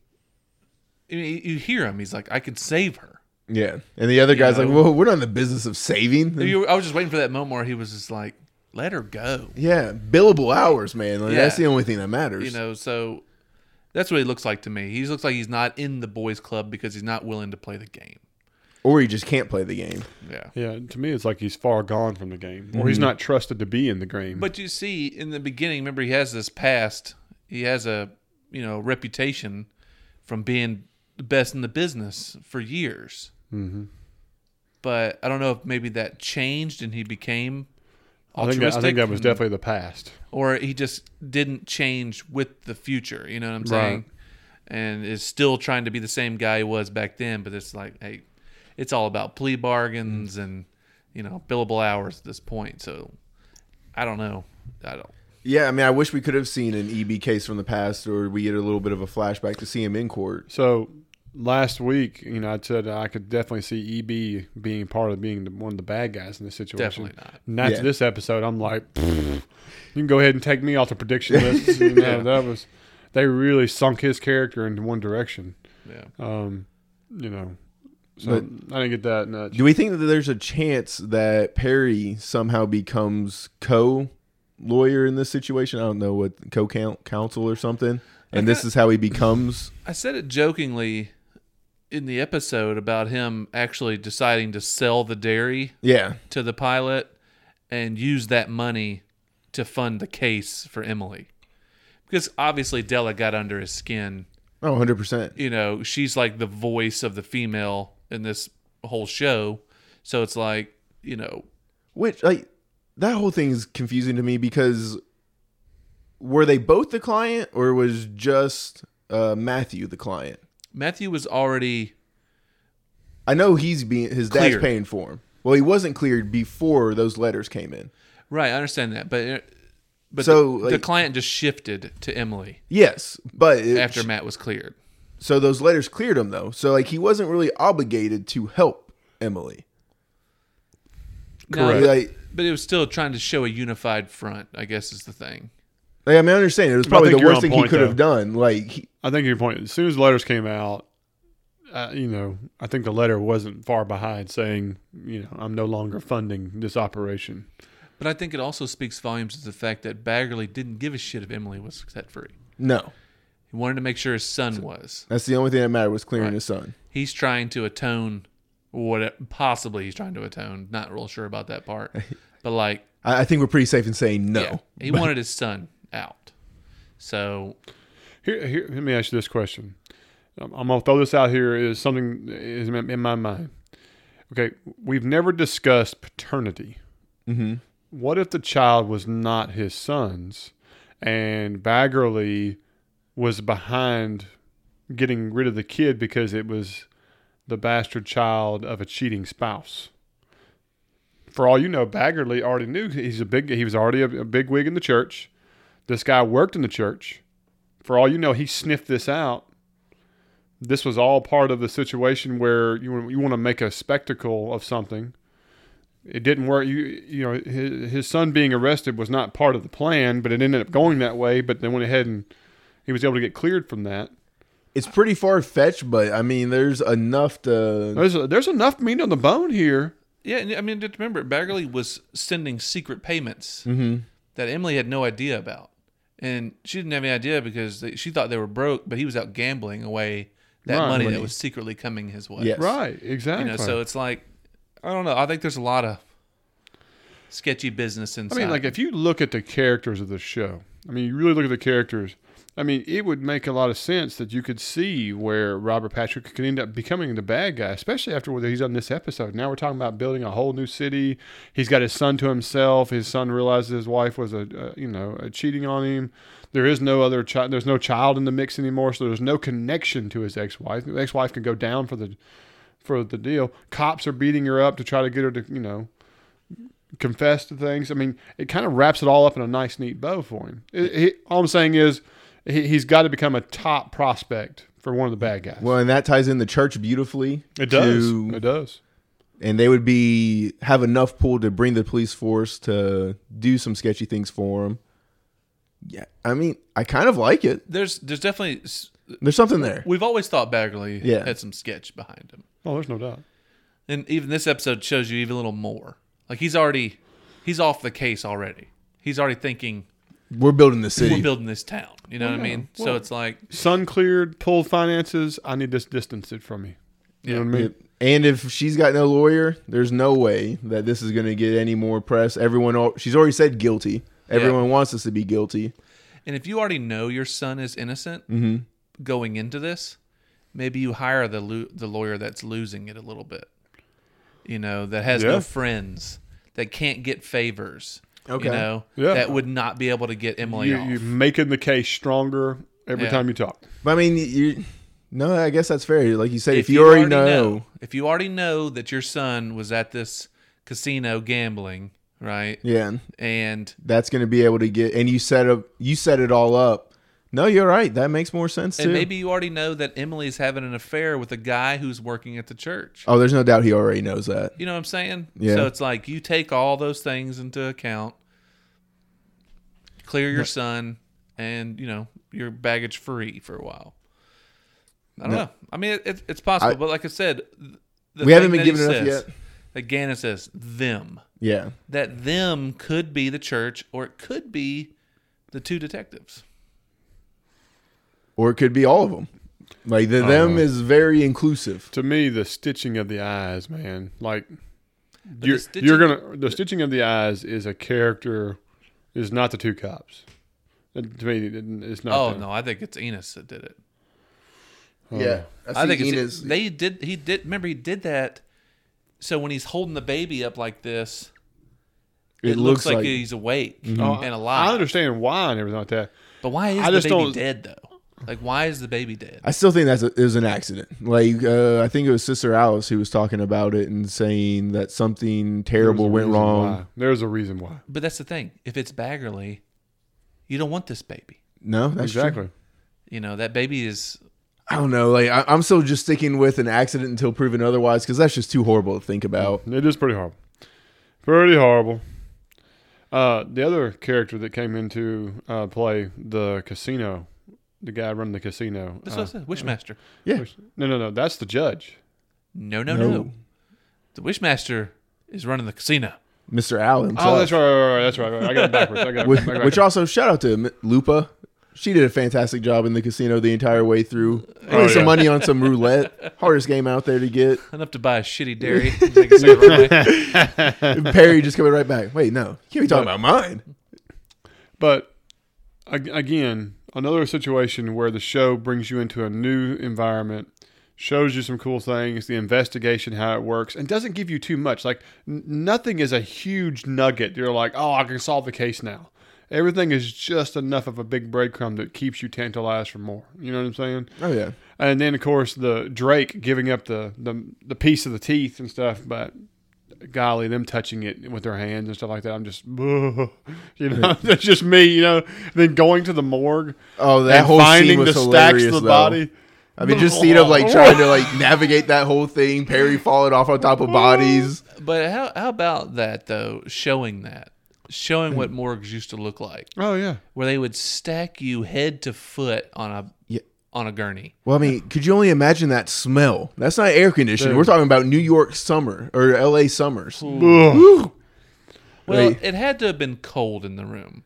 Speaker 2: I mean, you hear him. He's like, I could save her.
Speaker 3: Yeah. And the other guy's
Speaker 2: know?
Speaker 3: like, well, we're not in the business of saving.
Speaker 2: You- I was just waiting for that moment where he was just like, let her go.
Speaker 3: yeah. Billable hours, man. Like, That's the only thing that matters.
Speaker 2: You know, so that's what he looks like to me. He looks like he's not in the boys' club because he's not willing to play the game.
Speaker 3: or he just can't play the game.
Speaker 2: Yeah.
Speaker 1: Yeah, to me, it's like he's far gone from the game, or he's mhm. not trusted to be in the game.
Speaker 2: But you see, in the beginning, remember he has this past. He has a you know reputation from being the best in the business for years.
Speaker 1: mm-hmm.
Speaker 2: But I don't know if maybe that changed and he became
Speaker 1: I think that, I think that was
Speaker 2: and-
Speaker 1: definitely the past.
Speaker 2: or he just didn't change with the future. You know what I'm saying?
Speaker 1: Right.
Speaker 2: And is still trying to be the same guy he was back then. But it's like, hey, it's all about plea bargains and you know billable hours at this point. So I don't know. I don't.
Speaker 3: Yeah, I mean, I wish we could have seen an EB case from the past, or we get a little bit of a flashback to see him in court.
Speaker 1: So last week, you know, I said I could definitely see EB being part of being the, one of the bad guys in this situation.
Speaker 2: Definitely not.
Speaker 1: And after
Speaker 3: Yeah.
Speaker 1: this episode, I'm like, you can go ahead and take me off the prediction list. You know, That was they really sunk his character into one direction.
Speaker 2: Yeah.
Speaker 1: Um, you know, so
Speaker 3: But-
Speaker 1: I didn't get that much.
Speaker 3: Do we think that there's a chance that Perry somehow becomes co lawyer in this situation? I don't know what co counsel or something. And this is how he becomes.
Speaker 2: I said it jokingly in the episode about him actually deciding to sell the dairy
Speaker 3: Yeah,
Speaker 2: to the pilot and use that money to fund the case for Emily. Because obviously Della got under his skin.
Speaker 3: Oh, 100 percent.
Speaker 2: You know, she's like the voice of the female in this whole show. So it's like, you know,
Speaker 3: Which like that whole thing is confusing to me because were they both the client or was just uh, Matthew the client?
Speaker 2: Matthew was already
Speaker 3: I know he's being his dad's paying for him. Well, he wasn't cleared before those letters came in.
Speaker 2: right. I understand that, but uh, but
Speaker 3: So,
Speaker 2: the, the client just shifted to Emily
Speaker 3: Yes, but it,
Speaker 2: after Matt was cleared.
Speaker 3: so those letters cleared him though. So like he wasn't really obligated to help Emily.
Speaker 2: No,
Speaker 1: Correct.
Speaker 2: but,
Speaker 3: Like,
Speaker 2: but it was still trying to show a unified front. I guess is the thing.
Speaker 3: like, I mean, I understand it was probably the worst
Speaker 1: on
Speaker 3: thing he
Speaker 1: point,
Speaker 3: could have done. Like, he,
Speaker 1: I think your point. As soon as the letters came out, uh, you know, I think the letter wasn't far behind saying, you know, I'm no longer funding this operation.
Speaker 2: But I think it also speaks volumes to the fact that Baggerly didn't give a shit if Emily was set free.
Speaker 3: no,
Speaker 2: He wanted to make sure his son was.
Speaker 3: that's the only thing that mattered was clearing
Speaker 2: Right.
Speaker 3: his son.
Speaker 2: He's trying to atone, what possibly he's trying to atone. Not real sure about that part, but like,
Speaker 3: I, I think we're pretty safe in saying no.
Speaker 2: yeah, he wanted his son out. So
Speaker 1: Here, here, let me ask you this question. I'm gonna throw this out here. Is something is in in my mind. Okay, we've never discussed paternity.
Speaker 3: Mm-hmm.
Speaker 1: What if the child was not his son's, and Baggerly was behind getting rid of the kid because it was the bastard child of a cheating spouse? For all you know, Baggerly already knew he's a big. He was already a, a big wig in the church. This guy worked in the church. For all you know, he sniffed this out. This was all part of the situation where you you want to make a spectacle of something. It didn't work. You you know his, his son being arrested was not part of the plan, but it ended up going that way. But they went ahead and he was able to get cleared from that.
Speaker 3: It's pretty far fetched, but I mean, there's enough to.
Speaker 1: There's there's enough meat on the bone here.
Speaker 2: yeah, I mean, just remember, Baggerly was sending secret payments
Speaker 3: Mm-hmm.
Speaker 2: that Emily had no idea about, and she didn't have any idea because they, she thought they were broke, but he was out gambling away that
Speaker 1: Right.
Speaker 2: money,
Speaker 3: Money.
Speaker 2: that was secretly coming his way.
Speaker 3: Yes.
Speaker 1: Right, exactly.
Speaker 2: You know, so it's like I don't know. I think there's a lot of sketchy business inside.
Speaker 1: I mean, like if you look at the characters of the show, I mean, you really look at the characters. I mean, it would make a lot of sense that you could see where Robert Patrick could end up becoming the bad guy, especially after what he's done this episode. Now we're talking about building a whole new city. He's got his son to himself. His son realizes his wife was a, uh, you know, a cheating on him. There is no other child. There's no child in the mix anymore, so there's no connection to his ex-wife. The ex-wife can go down for the for the deal. Cops are beating her up to try to get her to, you know, confess to things. I mean, it kind of wraps it all up in a nice, neat bow for him. It, it- all I'm saying is he, he's got to become a top prospect for one of the bad guys.
Speaker 3: Well, and that ties in the church beautifully.
Speaker 1: it does.
Speaker 3: to-
Speaker 1: It does.
Speaker 3: and they would be have enough pull to bring the police force to do some sketchy things for him. Yeah, I mean, I kind of like it.
Speaker 2: there's there's definitely
Speaker 3: There's something there.
Speaker 2: we've always thought Baggerly
Speaker 3: Yeah.
Speaker 2: had some sketch behind him,
Speaker 1: Oh, there's no doubt.
Speaker 2: and even this episode shows you even a little more. Like he's already he's off the case already. He's already thinking
Speaker 3: We're building the city.
Speaker 2: we're building this town. You know what I
Speaker 1: yeah.
Speaker 2: mean? so it's like
Speaker 1: Son cleared, pulled finances. I need this distanced from me. You know what I mean?
Speaker 3: Yep. And if she's got no lawyer, there's no way that this is going to get any more press. Everyone, she's already said guilty. Everyone wants us to be guilty.
Speaker 2: And if you already know your son is innocent
Speaker 3: Mm-hmm.
Speaker 2: going into this, maybe you hire the lo- the lawyer that's losing it a little bit. You know, that has
Speaker 1: Yeah.
Speaker 2: no friends, that can't get favors.
Speaker 3: Okay.
Speaker 2: You know,
Speaker 1: Yeah.
Speaker 2: that would not be able to get Emily
Speaker 1: You,
Speaker 2: off.
Speaker 1: you're making the case stronger every
Speaker 2: Yeah.
Speaker 1: time you talk.
Speaker 3: But I mean, you. No, I guess that's fair. Like you said, if,
Speaker 2: if
Speaker 3: you, already, know,
Speaker 2: if you already know that your son was at this casino gambling, right?
Speaker 3: yeah,
Speaker 2: And
Speaker 3: that's going to be able to get. And you set up, you set it all up. No, you're right. That makes more sense too.
Speaker 2: and maybe you already know that Emily's having an affair with a guy who's working at the church.
Speaker 3: oh, there's no doubt he already knows that.
Speaker 2: You know what I'm saying?
Speaker 3: Yeah.
Speaker 2: So it's like you take all those things into account, clear your son, and you know you're baggage free for a while. I don't
Speaker 3: No.
Speaker 2: know. I mean, it, it, it's possible,
Speaker 3: I-
Speaker 2: but like I said, the
Speaker 3: we haven't
Speaker 2: thing
Speaker 3: been
Speaker 2: that he
Speaker 3: given enough
Speaker 2: says-
Speaker 3: yet.
Speaker 2: That Gannon says them.
Speaker 3: Yeah.
Speaker 2: That them could be the church, or it could be the two detectives.
Speaker 3: Or it could be all of them. Like the them uh-huh. is very inclusive.
Speaker 1: To me, the stitching of the eyes, man, like
Speaker 2: the
Speaker 1: you're,
Speaker 2: stitching-
Speaker 1: you're gonna the stitching of the eyes is a character is not the two cops. It- to me, it- it's not.
Speaker 2: Oh
Speaker 1: them.
Speaker 2: no, I think it's Ennis that did it. Oh.
Speaker 3: Yeah,
Speaker 2: I, think it's
Speaker 3: Ennis-
Speaker 2: they did. He did. Remember, he did that. So when he's holding the baby up like this, it, looks, like, he's awake
Speaker 1: Oh,
Speaker 2: and alive.
Speaker 1: I understand why and everything like that.
Speaker 2: But why is
Speaker 1: I
Speaker 2: the
Speaker 1: just
Speaker 2: baby
Speaker 1: don't-
Speaker 2: dead though? Like, why is the baby dead?
Speaker 3: I still think that's a, it was an accident. Like uh, I think it was Sister Alice who was talking about it and saying that something terrible went wrong.
Speaker 1: why. There's a reason why.
Speaker 2: But that's the thing. If it's Baggerly, you don't want this baby.
Speaker 3: No, that's true.
Speaker 1: exactly.
Speaker 2: You know that baby is.
Speaker 3: I don't know. Like I, I'm still just sticking with an accident until proven otherwise because that's just too horrible to think about.
Speaker 1: It is pretty horrible. Pretty horrible. Uh, the other character that came into uh, play, the casino, the guy running the casino.
Speaker 2: That's
Speaker 1: uh,
Speaker 2: what I said. Wishmaster.
Speaker 3: Yeah.
Speaker 1: which- no, no, no. That's the judge.
Speaker 2: No, no, no, No. The Wishmaster is running the casino.
Speaker 3: Mr. Allen. himself.
Speaker 1: Oh, that's right, right, right, That's right. right. I got it backwards. I got it
Speaker 3: Which,
Speaker 1: backwards.
Speaker 3: which also shout out to M- Lupe. She did a fantastic job in the casino the entire way through.
Speaker 1: Oh,
Speaker 3: Made some
Speaker 1: yeah.
Speaker 3: money on some roulette. Hardest game out there to get.
Speaker 2: Enough to buy a shitty dairy. Take a cigarette away.
Speaker 3: Perry just coming right back. Wait, no, you can't be talking about mine.
Speaker 1: But ag- again, another situation where the show brings you into a new environment, shows you some cool things, the investigation, how it works, and doesn't give you too much. Like n- nothing is a huge nugget. You're like, oh, I can solve the case now. Everything is just enough of a big breadcrumb that keeps you tantalized for more. You know what I'm saying?
Speaker 3: Oh yeah,
Speaker 1: And then of course the Drake giving up the the, the piece of the teeth and stuff, but golly, them touching it with their hands and stuff like that. I'm just, you know, that's just me. You know, then going to the morgue
Speaker 3: Oh, that
Speaker 1: and
Speaker 3: whole
Speaker 1: finding
Speaker 3: scene was
Speaker 1: the stacks
Speaker 3: hilarious.
Speaker 1: of the
Speaker 3: though.
Speaker 1: body.
Speaker 3: I mean, just seeing him like trying to like navigate that whole thing. Perry falling off on top of bodies.
Speaker 2: But how how about that though? Showing that, showing what mm. morgues used to look like,
Speaker 1: Oh yeah,
Speaker 2: where they would stack you head to foot on a
Speaker 3: Yeah.
Speaker 2: On a gurney.
Speaker 3: Well, I mean, could you only imagine that smell? That's not air conditioning.
Speaker 1: Dude.
Speaker 3: We're talking about New York summer or L.A. summers.
Speaker 1: Ugh.
Speaker 2: Well,
Speaker 3: Wait.
Speaker 2: it had to have been cold in the room,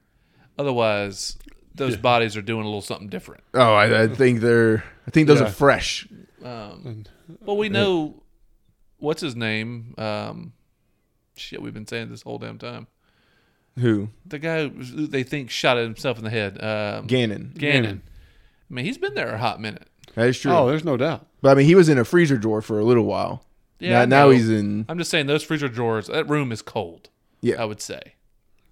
Speaker 2: otherwise those bodies are doing a little something different.
Speaker 3: Oh, I, I think they're. I think those
Speaker 1: Yeah.
Speaker 3: are fresh.
Speaker 2: Um, well, we know what's his name. Um, shit, we've been saying this whole damn time.
Speaker 3: Who?
Speaker 2: The guy who they think shot himself in the head. Um,
Speaker 3: Gannon.
Speaker 2: Gannon. I mean, he's been there a hot minute.
Speaker 3: That is true.
Speaker 1: Oh, there's no doubt.
Speaker 3: But I mean, he was in a freezer drawer for a little while.
Speaker 2: Yeah,
Speaker 3: now, now he's in.
Speaker 2: I'm just saying those freezer drawers. That room is cold.
Speaker 3: Yeah.
Speaker 2: I would say.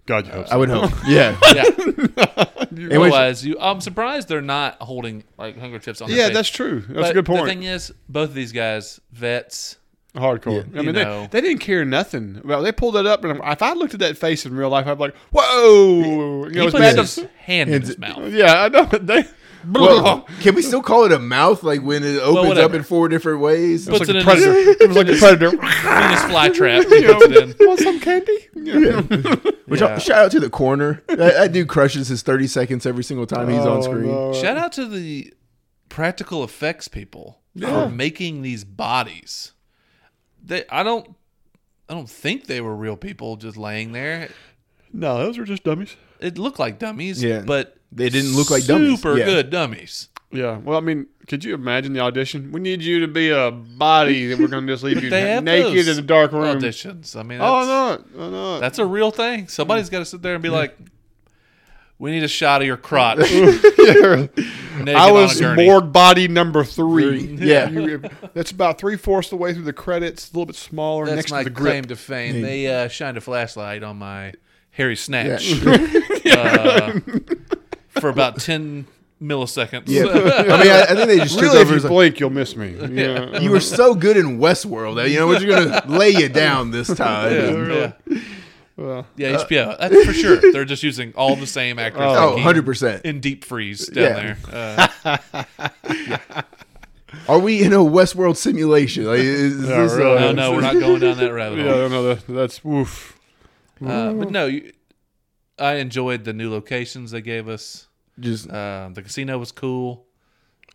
Speaker 1: God, you hope so.
Speaker 3: I would hope. yeah.
Speaker 2: Yeah.
Speaker 3: And which-
Speaker 2: Otherwise, you. I'm surprised they're not holding like hunger chips on. their
Speaker 1: Yeah,
Speaker 2: face.
Speaker 1: that's true. That's
Speaker 2: But
Speaker 1: a good point.
Speaker 2: The thing is, both of these guys, vets.
Speaker 1: Hardcore.
Speaker 3: Yeah.
Speaker 1: I
Speaker 2: You
Speaker 1: mean,
Speaker 2: know.
Speaker 1: they, they didn't care nothing. Well, they pulled it up, and if I looked at that face in real life, I'd be like, "Whoa!" You know,
Speaker 2: He
Speaker 1: it's
Speaker 2: puts his hand in his mouth.
Speaker 1: Yeah, I know. They.
Speaker 3: Well, can we still call it a mouth? Like when it opens up in four different ways?
Speaker 1: It was
Speaker 2: Puts
Speaker 1: like a predator.
Speaker 2: his-
Speaker 1: it was like a predator.
Speaker 2: In his fly trap, he puts it in.
Speaker 1: Want some candy? Yeah.
Speaker 3: Which
Speaker 2: Yeah.
Speaker 3: shout out to the coroner. That, that dude crushes his thirty seconds every single time he's on
Speaker 1: Oh,
Speaker 3: screen.
Speaker 1: no.
Speaker 2: Shout out to the practical effects people
Speaker 1: Yeah.
Speaker 2: for making these bodies. They, I don't, I don't think they were real people just laying there.
Speaker 1: No, those were just dummies.
Speaker 2: It looked like dummies,
Speaker 3: Yeah.
Speaker 2: but
Speaker 3: They didn't look like dummies.
Speaker 2: Super
Speaker 3: Yeah.
Speaker 2: good dummies.
Speaker 1: Yeah. Well, I mean, could you imagine the audition? We need you to be a body, and we're going to just leave you naked in a dark room.
Speaker 2: Auditions. I mean,
Speaker 1: Oh,
Speaker 2: that's,
Speaker 1: no, no, no.
Speaker 2: that's a real thing. Somebody's got to sit there and be like, "We need a shot of your crotch."
Speaker 1: Yeah. I was
Speaker 2: a
Speaker 1: morgue body number three.
Speaker 3: Yeah.
Speaker 1: You- that's about three fourths of the way through the credits. A little bit smaller
Speaker 2: That's
Speaker 1: next
Speaker 2: my
Speaker 1: to the grip.
Speaker 2: claim to fame. They uh, shined a flashlight on my hairy
Speaker 3: Yeah.
Speaker 2: snatch uh, for about ten milliseconds.
Speaker 3: Yeah. I mean, I, I think they just took
Speaker 1: Really, if
Speaker 3: over.
Speaker 1: you
Speaker 3: as like,
Speaker 1: blink, you'll miss me. Yeah.
Speaker 3: you were so good in Westworld that you know we're just gonna lay you down this time.
Speaker 2: yeah, yeah.
Speaker 1: Well,
Speaker 2: Yeah, HBO. That's for sure. They're just using all the same actors.
Speaker 1: Oh,
Speaker 2: they
Speaker 3: Oh, 100 percent.
Speaker 2: in deep freeze down
Speaker 3: Yeah.
Speaker 2: there. Uh,
Speaker 3: Are we in a Westworld simulation? Like, is, is
Speaker 1: Yeah,
Speaker 3: this,
Speaker 1: really.
Speaker 3: uh,
Speaker 2: no, no, we're not going down that rabbit
Speaker 1: yeah,
Speaker 2: hole.
Speaker 1: no, that, that's woof.
Speaker 2: Uh, but no, you, I enjoyed the new locations they gave us.
Speaker 3: Just
Speaker 2: Uh, the casino was cool.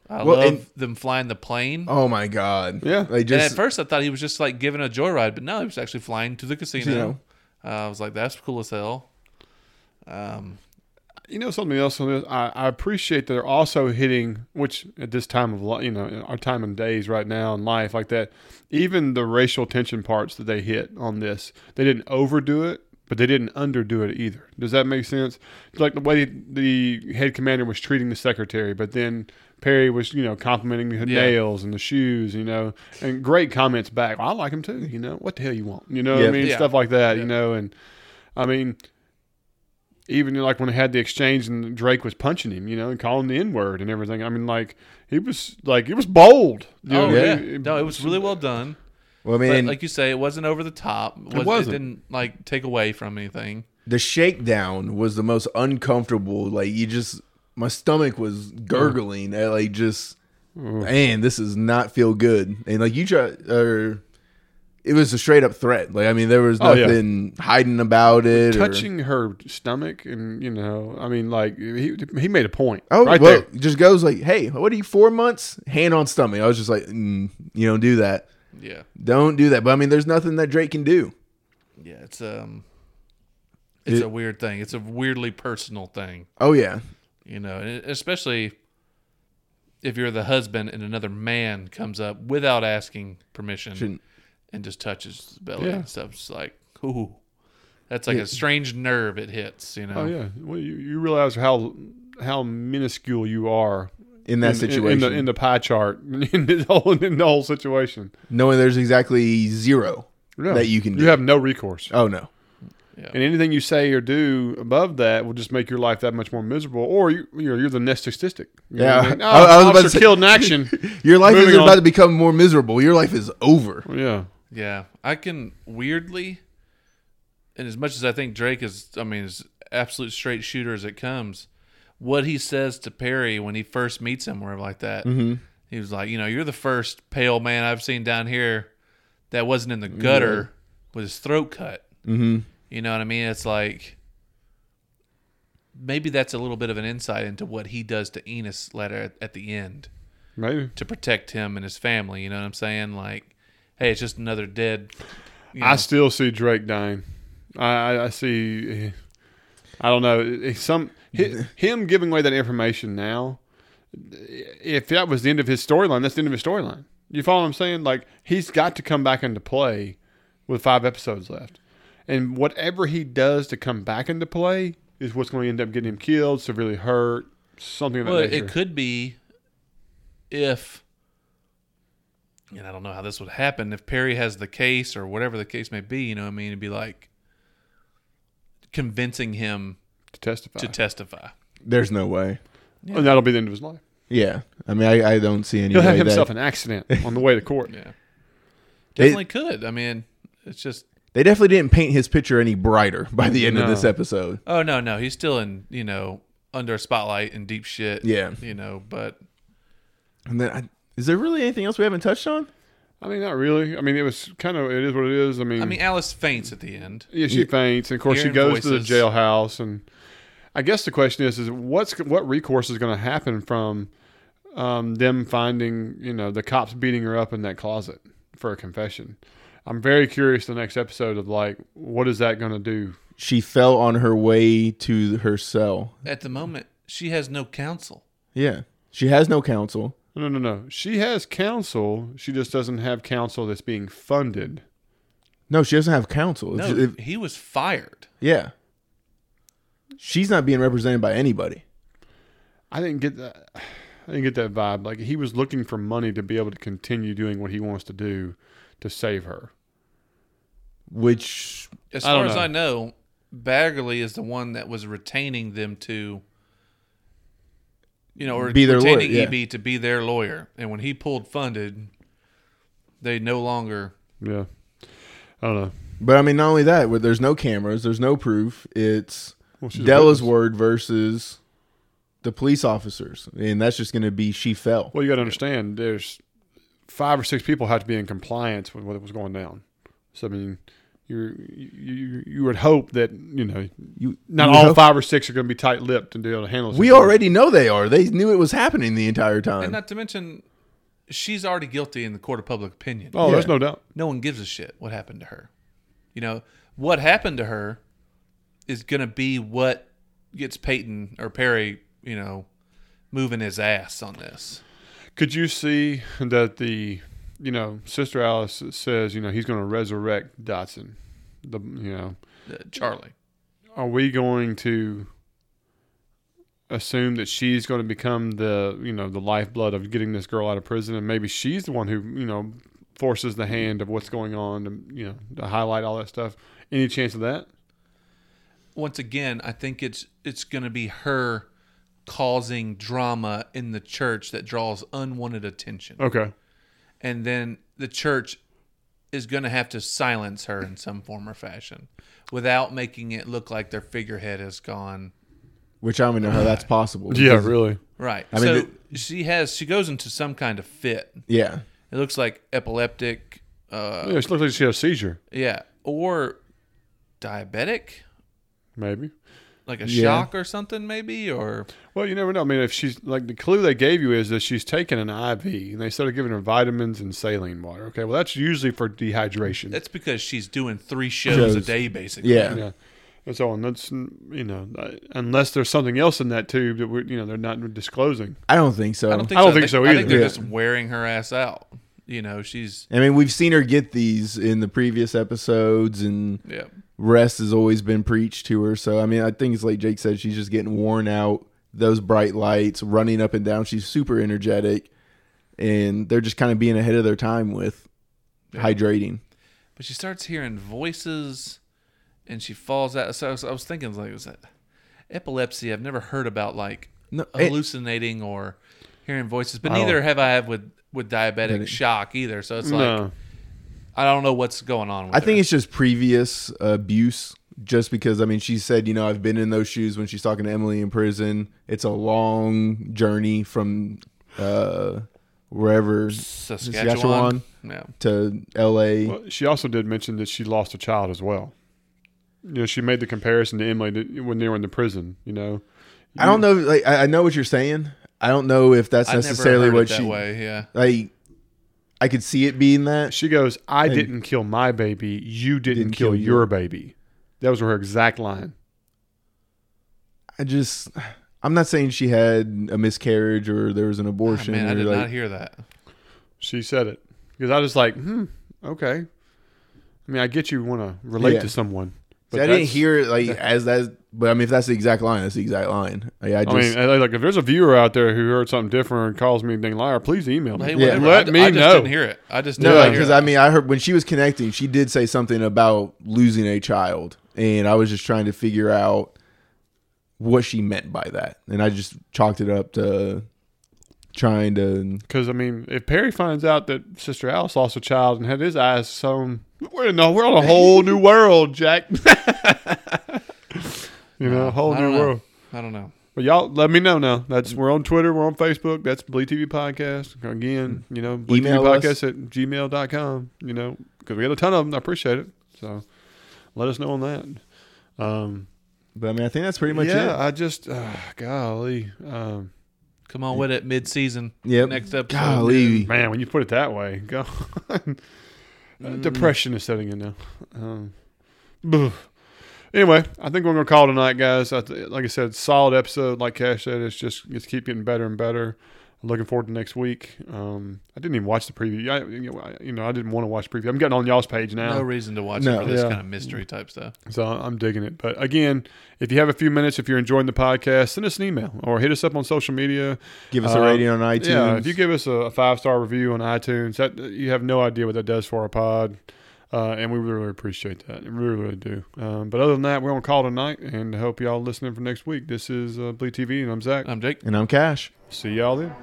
Speaker 2: I
Speaker 3: Well,
Speaker 2: love
Speaker 3: and-
Speaker 2: them flying the plane.
Speaker 3: oh my god.
Speaker 1: Yeah.
Speaker 3: Like
Speaker 2: and at first, I thought he was just like giving a joyride, but no, he was actually flying to the casino.
Speaker 3: Casino.
Speaker 2: Uh, I was like, that's cool as hell. Um,
Speaker 1: You know something else on this? I, I appreciate that they're also hitting, which at this time of li- you know our time and days right now in life like that, even the racial tension parts that they hit on this, they didn't overdo it, but they didn't underdo it either. Does that make sense? Like the way the head commander was treating the secretary, but then Perry was, you know, complimenting the
Speaker 2: Yeah.
Speaker 1: nails and the shoes, you know, and great comments back. Well, I like him too. You know, what the hell you want? You know, what
Speaker 3: Yeah.
Speaker 1: I mean,
Speaker 2: Yeah.
Speaker 1: stuff like that.
Speaker 2: Yeah.
Speaker 1: You know, and I mean, even like when they had the exchange and Drake was punching him, you know, and calling the N word and everything. I mean, like he was like it was bold. you
Speaker 2: Oh
Speaker 1: know,
Speaker 2: yeah,
Speaker 1: it-
Speaker 2: no, it was really well done.
Speaker 3: Well, I
Speaker 2: But
Speaker 3: mean,
Speaker 2: like you say, it wasn't over the top. It, was,
Speaker 1: wasn't.
Speaker 2: It didn't like take away from anything.
Speaker 3: the shakedown was the most uncomfortable. Like you just, my stomach was gurgling. I, like just, man, this does not feel good. And like you try, or it was a straight up threat. Like I mean, there was
Speaker 1: Oh, yeah.
Speaker 3: nothing hiding about it. or-
Speaker 1: touching her stomach and you know, I mean, like he he made a point.
Speaker 3: Oh
Speaker 1: right
Speaker 3: well,
Speaker 1: there.
Speaker 3: just goes like, hey, what are you? Four months, hand on stomach. I was just like, mm, you don't do that.
Speaker 2: Yeah,
Speaker 3: Don't do that. But I mean, there's nothing that Drake can do.
Speaker 2: yeah. It's um, it's
Speaker 3: It-
Speaker 2: a weird thing. It's a weirdly personal thing.
Speaker 3: Oh yeah,
Speaker 2: you know, especially if you're the husband and another man comes up without asking permission
Speaker 3: Shouldn't-
Speaker 2: and just touches the belly
Speaker 1: Yeah.
Speaker 2: and stuff. It's like, ooh, that's like
Speaker 3: Yeah.
Speaker 2: a strange nerve it hits. You know,
Speaker 1: Oh yeah. Well, you, you realize how how minuscule you are
Speaker 3: in that
Speaker 1: in,
Speaker 3: situation,
Speaker 1: in, the in the pie chart in the whole in the whole situation.
Speaker 3: knowing there's exactly zero
Speaker 1: Yeah.
Speaker 3: that you can do.
Speaker 1: You have no recourse.
Speaker 3: oh no,
Speaker 2: yeah.
Speaker 1: And anything you say or do above that will just make your life that much more miserable. Or you, you're, you're the next statistic. You
Speaker 3: Yeah,
Speaker 1: what I, mean?
Speaker 3: I- I was
Speaker 1: Oh,
Speaker 3: about to say-
Speaker 1: killed in action.
Speaker 3: your life is about to become more miserable. Your life is over.
Speaker 1: yeah.
Speaker 2: Yeah, I can weirdly, and as much as I think Drake is, I mean, is absolute straight shooter as it comes. What he says to Perry when he first meets him, or like that,
Speaker 3: Mm-hmm.
Speaker 2: he was like, you know, you're the first pale man I've seen down here that wasn't in the gutter with his throat cut.
Speaker 3: Mm-hmm.
Speaker 2: You know what I mean? It's like maybe that's a little bit of an insight into what he does to Ennis later at, at the end
Speaker 1: Maybe.
Speaker 2: to protect him and his family. You know what I'm saying? Like, hey, it's just another dead. You
Speaker 1: I still see Drake dying. I, I, see. I don't know. Some him giving away that information now. If that was the end of his storyline, that's the end of his storyline. You follow what I'm saying? Like he's got to come back into play with five episodes left, and whatever he does to come back into play is what's going to end up getting him killed, severely hurt, something of that
Speaker 2: Well,
Speaker 1: nature.
Speaker 2: it could be if, and I don't know how this would happen if Perry has the case or whatever the case may be. You know, what I mean, it'd be like convincing him
Speaker 1: to testify,
Speaker 2: to testify.
Speaker 3: There's no way.
Speaker 1: Oh, and that'll be the end of his life.
Speaker 3: Yeah, I mean, I, I don't see any
Speaker 1: He'll have
Speaker 3: way
Speaker 1: himself
Speaker 3: that
Speaker 1: an accident on the way to court.
Speaker 2: Yeah,
Speaker 3: They-
Speaker 2: definitely could. I mean, it's just.
Speaker 3: they definitely didn't paint his picture any brighter by the end of
Speaker 1: No.
Speaker 3: this episode.
Speaker 2: Oh no, no, he's still in you know under a spotlight and deep shit.
Speaker 3: Yeah.
Speaker 2: you know, but
Speaker 3: And then, I, is there really anything else we haven't touched on?
Speaker 1: I mean, not really. I mean, it was kind of it is what it is. I mean,
Speaker 2: I mean, Alice faints at the end.
Speaker 1: yeah, she faints, and of course she
Speaker 2: Hearing
Speaker 1: goes to the
Speaker 2: voices.
Speaker 1: jailhouse, and I guess the question is, is what's what recourse is going to happen from um, them finding you know the cops beating her up in that closet for a confession? I'm very curious the next episode of like what is that going to do?
Speaker 3: She fell on her way to her cell.
Speaker 2: At the moment, she has no counsel.
Speaker 3: Yeah, she has no counsel.
Speaker 1: No, no, no. She has counsel. She just doesn't have counsel that's being funded.
Speaker 3: No, she doesn't have counsel.
Speaker 2: No,
Speaker 3: If- if-
Speaker 2: he was fired.
Speaker 3: yeah, she's not being represented by anybody.
Speaker 1: I didn't get that. I didn't get that vibe. Like he was looking for money to be able to continue doing what he wants to do to save her.
Speaker 3: Which
Speaker 2: As
Speaker 1: I
Speaker 2: far
Speaker 1: don't
Speaker 2: as
Speaker 1: know.
Speaker 2: I know, Baggerly is the one that was retaining them to, you know, or
Speaker 3: Be their lawyer,
Speaker 2: retaining
Speaker 3: yeah.
Speaker 2: EB to be their lawyer. And when he pulled funded, they no longer.
Speaker 1: Yeah, I don't know.
Speaker 3: But I mean, not only that, where there's no cameras, there's no proof. It's
Speaker 1: Well,
Speaker 3: Della's word versus the police officers, and that's just going to be she fell.
Speaker 1: Well, you got to understand. There's five or six people have to be in compliance with what was going down. So I mean, you're, you you you would hope that you know
Speaker 3: You
Speaker 1: not
Speaker 3: you
Speaker 1: all
Speaker 3: know-
Speaker 1: five or six are going to be tight lipped and be able to handle. the
Speaker 3: We already know they are. They knew it was happening the entire time.
Speaker 2: And not to mention, she's already guilty in the court of public opinion.
Speaker 1: Oh,
Speaker 3: Yeah.
Speaker 1: there's no doubt.
Speaker 2: No one gives a shit what happened to her. You know, what happened to her is going to be what gets Peyton or Perry, you know, moving his ass on this.
Speaker 1: Could you see that the, you know, Sister Alice says, you know, he's going to resurrect Dodson, the you know,
Speaker 2: Uh, Charlie.
Speaker 1: are we going to assume that she's going to become the you know the lifeblood of getting this girl out of prison, and maybe she's the one who you know forces the hand of what's going on, and you know to highlight all that stuff. Any chance of that?
Speaker 2: Once again, I think it's it's going to be her causing drama in the church that draws unwanted attention.
Speaker 1: Okay.
Speaker 2: and then the church is going to have to silence her in some form or fashion without making it look like their figurehead has gone
Speaker 3: Which I don't even know how that's possible.
Speaker 1: Yeah,
Speaker 3: because-
Speaker 1: really.
Speaker 2: right.
Speaker 3: I mean,
Speaker 2: so she has she goes into some kind of fit.
Speaker 3: Yeah.
Speaker 2: It looks like epileptic, uh,
Speaker 1: Yeah, she looks like she had a seizure.
Speaker 2: yeah, or diabetic,
Speaker 1: Maybe.
Speaker 2: like a
Speaker 3: Yeah.
Speaker 2: shock or something, maybe, or
Speaker 1: Well, you never know. I mean, if she's like the clue they gave you is that she's taken an IV, and they started giving her vitamins and saline water. Okay, well that's usually for dehydration.
Speaker 2: that's because she's doing three shows, a day, basically.
Speaker 3: Yeah.
Speaker 1: yeah, and so on. That's you know, uh, unless there's something else in that tube that we you know they're not disclosing.
Speaker 3: I don't think so.
Speaker 2: I don't think
Speaker 1: I don't
Speaker 2: so.
Speaker 1: think
Speaker 2: They-
Speaker 1: so
Speaker 2: I think
Speaker 1: either.
Speaker 2: they're
Speaker 3: Yeah.
Speaker 2: just wearing her ass out. You know, she's
Speaker 3: I mean, we've seen her get these in the previous episodes, and
Speaker 2: yeah.
Speaker 3: Rest has always been preached to her. So, I mean, I think it's like Jake said, she's just getting worn out. Those bright lights, running up and down. She's super energetic, and they're just kind of being ahead of their time with
Speaker 2: Yeah.
Speaker 3: hydrating.
Speaker 2: but she starts hearing voices and she falls out so I was, I was thinking like was that epilepsy i've never heard about like
Speaker 3: No, it-
Speaker 2: hallucinating or hearing voices but neither have i had with with diabetic
Speaker 3: Diabetic.
Speaker 2: shock either so it's like
Speaker 1: no,
Speaker 2: i don't know what's going on with
Speaker 3: I think
Speaker 2: her.
Speaker 3: it's just previous abuse. Just because, I mean, she said, you know, I've been in those shoes when she's talking to Emily in prison. It's a long journey from uh, wherever
Speaker 2: saskatchewan,
Speaker 3: Saskatchewan.
Speaker 2: yeah
Speaker 3: to L.A.
Speaker 1: well, she also did mention that she lost a child as well. You know, she made the comparison to Emily when they were in the prison. You know,
Speaker 3: I don't know. Like, I, I know what you're saying. I don't know if that's
Speaker 2: i
Speaker 3: necessarily
Speaker 2: never heard
Speaker 3: what
Speaker 2: it that
Speaker 3: she.
Speaker 2: way yeah
Speaker 3: Like, I could see it being that.
Speaker 1: She goes, "I
Speaker 3: Hey.
Speaker 1: didn't kill my baby. You didn't,
Speaker 3: Didn't
Speaker 1: kill,
Speaker 3: kill
Speaker 1: your
Speaker 3: your-
Speaker 1: baby." That was her exact line.
Speaker 3: I just, I'm not saying she had a miscarriage or there was an
Speaker 2: Ah,
Speaker 3: abortion.
Speaker 2: man i did
Speaker 3: like,
Speaker 2: not hear that
Speaker 1: She said it because I was like, "Hmm, okay." I mean, I get you want to relate
Speaker 3: Yeah.
Speaker 1: to someone,
Speaker 3: See, I didn't hear it like as that, but I mean, if that's the exact line, that's the exact line. Like, I
Speaker 1: I, mean, like if there's a viewer out there who heard something different and calls me a dang liar, please email me.
Speaker 2: hey
Speaker 3: Yeah.
Speaker 1: Let
Speaker 2: I,
Speaker 1: me
Speaker 2: I just
Speaker 1: know.
Speaker 2: didn't hear it i just
Speaker 3: no,
Speaker 2: didn't hear
Speaker 3: because. I mean, I heard when she was connecting, she did say something about losing a child, and I was just trying to figure out what she meant by that, and I just chalked it up to trying to.
Speaker 1: Because I mean, if Perry finds out that Sister Alice lost a child and had his eyes sewn, we're in a, we're on a whole new world, Jack. you know, a whole new
Speaker 2: know.
Speaker 1: world.
Speaker 2: i don't know
Speaker 1: But y'all, let me know now. That's we're on Twitter, we're on Facebook. That's Bleed TV Podcast. Again, you know, Bleed TV
Speaker 3: Email us.
Speaker 1: Podcast at gmail.com, You know, because we got a ton of them. I appreciate it. So let us know on that. Um,
Speaker 3: But I mean, I think that's pretty much it.
Speaker 1: yeah,
Speaker 3: it.
Speaker 1: I just, uh, golly, um,
Speaker 2: come on with it mid-season
Speaker 3: Yep.
Speaker 2: next episode
Speaker 3: Golly,
Speaker 1: man, when you put it that way, go. Uh, Depression is setting in now. Um, anyway, I think we're gonna call tonight, guys. I th- like I said, solid episode. Like Cash said, it's just it's keep getting better and better. I'm looking forward to next week. Um, I didn't even watch the preview. I, you, know, I, you know, I didn't want to watch the preview. I'm getting on y'all's page now.
Speaker 2: no reason to watch
Speaker 3: No.
Speaker 2: it for this
Speaker 1: Yeah.
Speaker 2: kind of mystery type stuff
Speaker 1: So I'm digging it. But again, if you have a few minutes, if you're enjoying the podcast, send us an email or hit us up on social media.
Speaker 3: give us a
Speaker 1: Uh,
Speaker 3: rating on iTunes.
Speaker 1: Yeah, if you give us a five star review on iTunes, that you have no idea what that does for our pod, uh, and we really, really appreciate that. We really, really do. Um, but other than that, we're on call tonight, and hope y'all listening for next week. This is uh, Bleed TV, and I'm Zach.
Speaker 2: i'm jake
Speaker 3: and I'm Cash.
Speaker 1: See y'all then.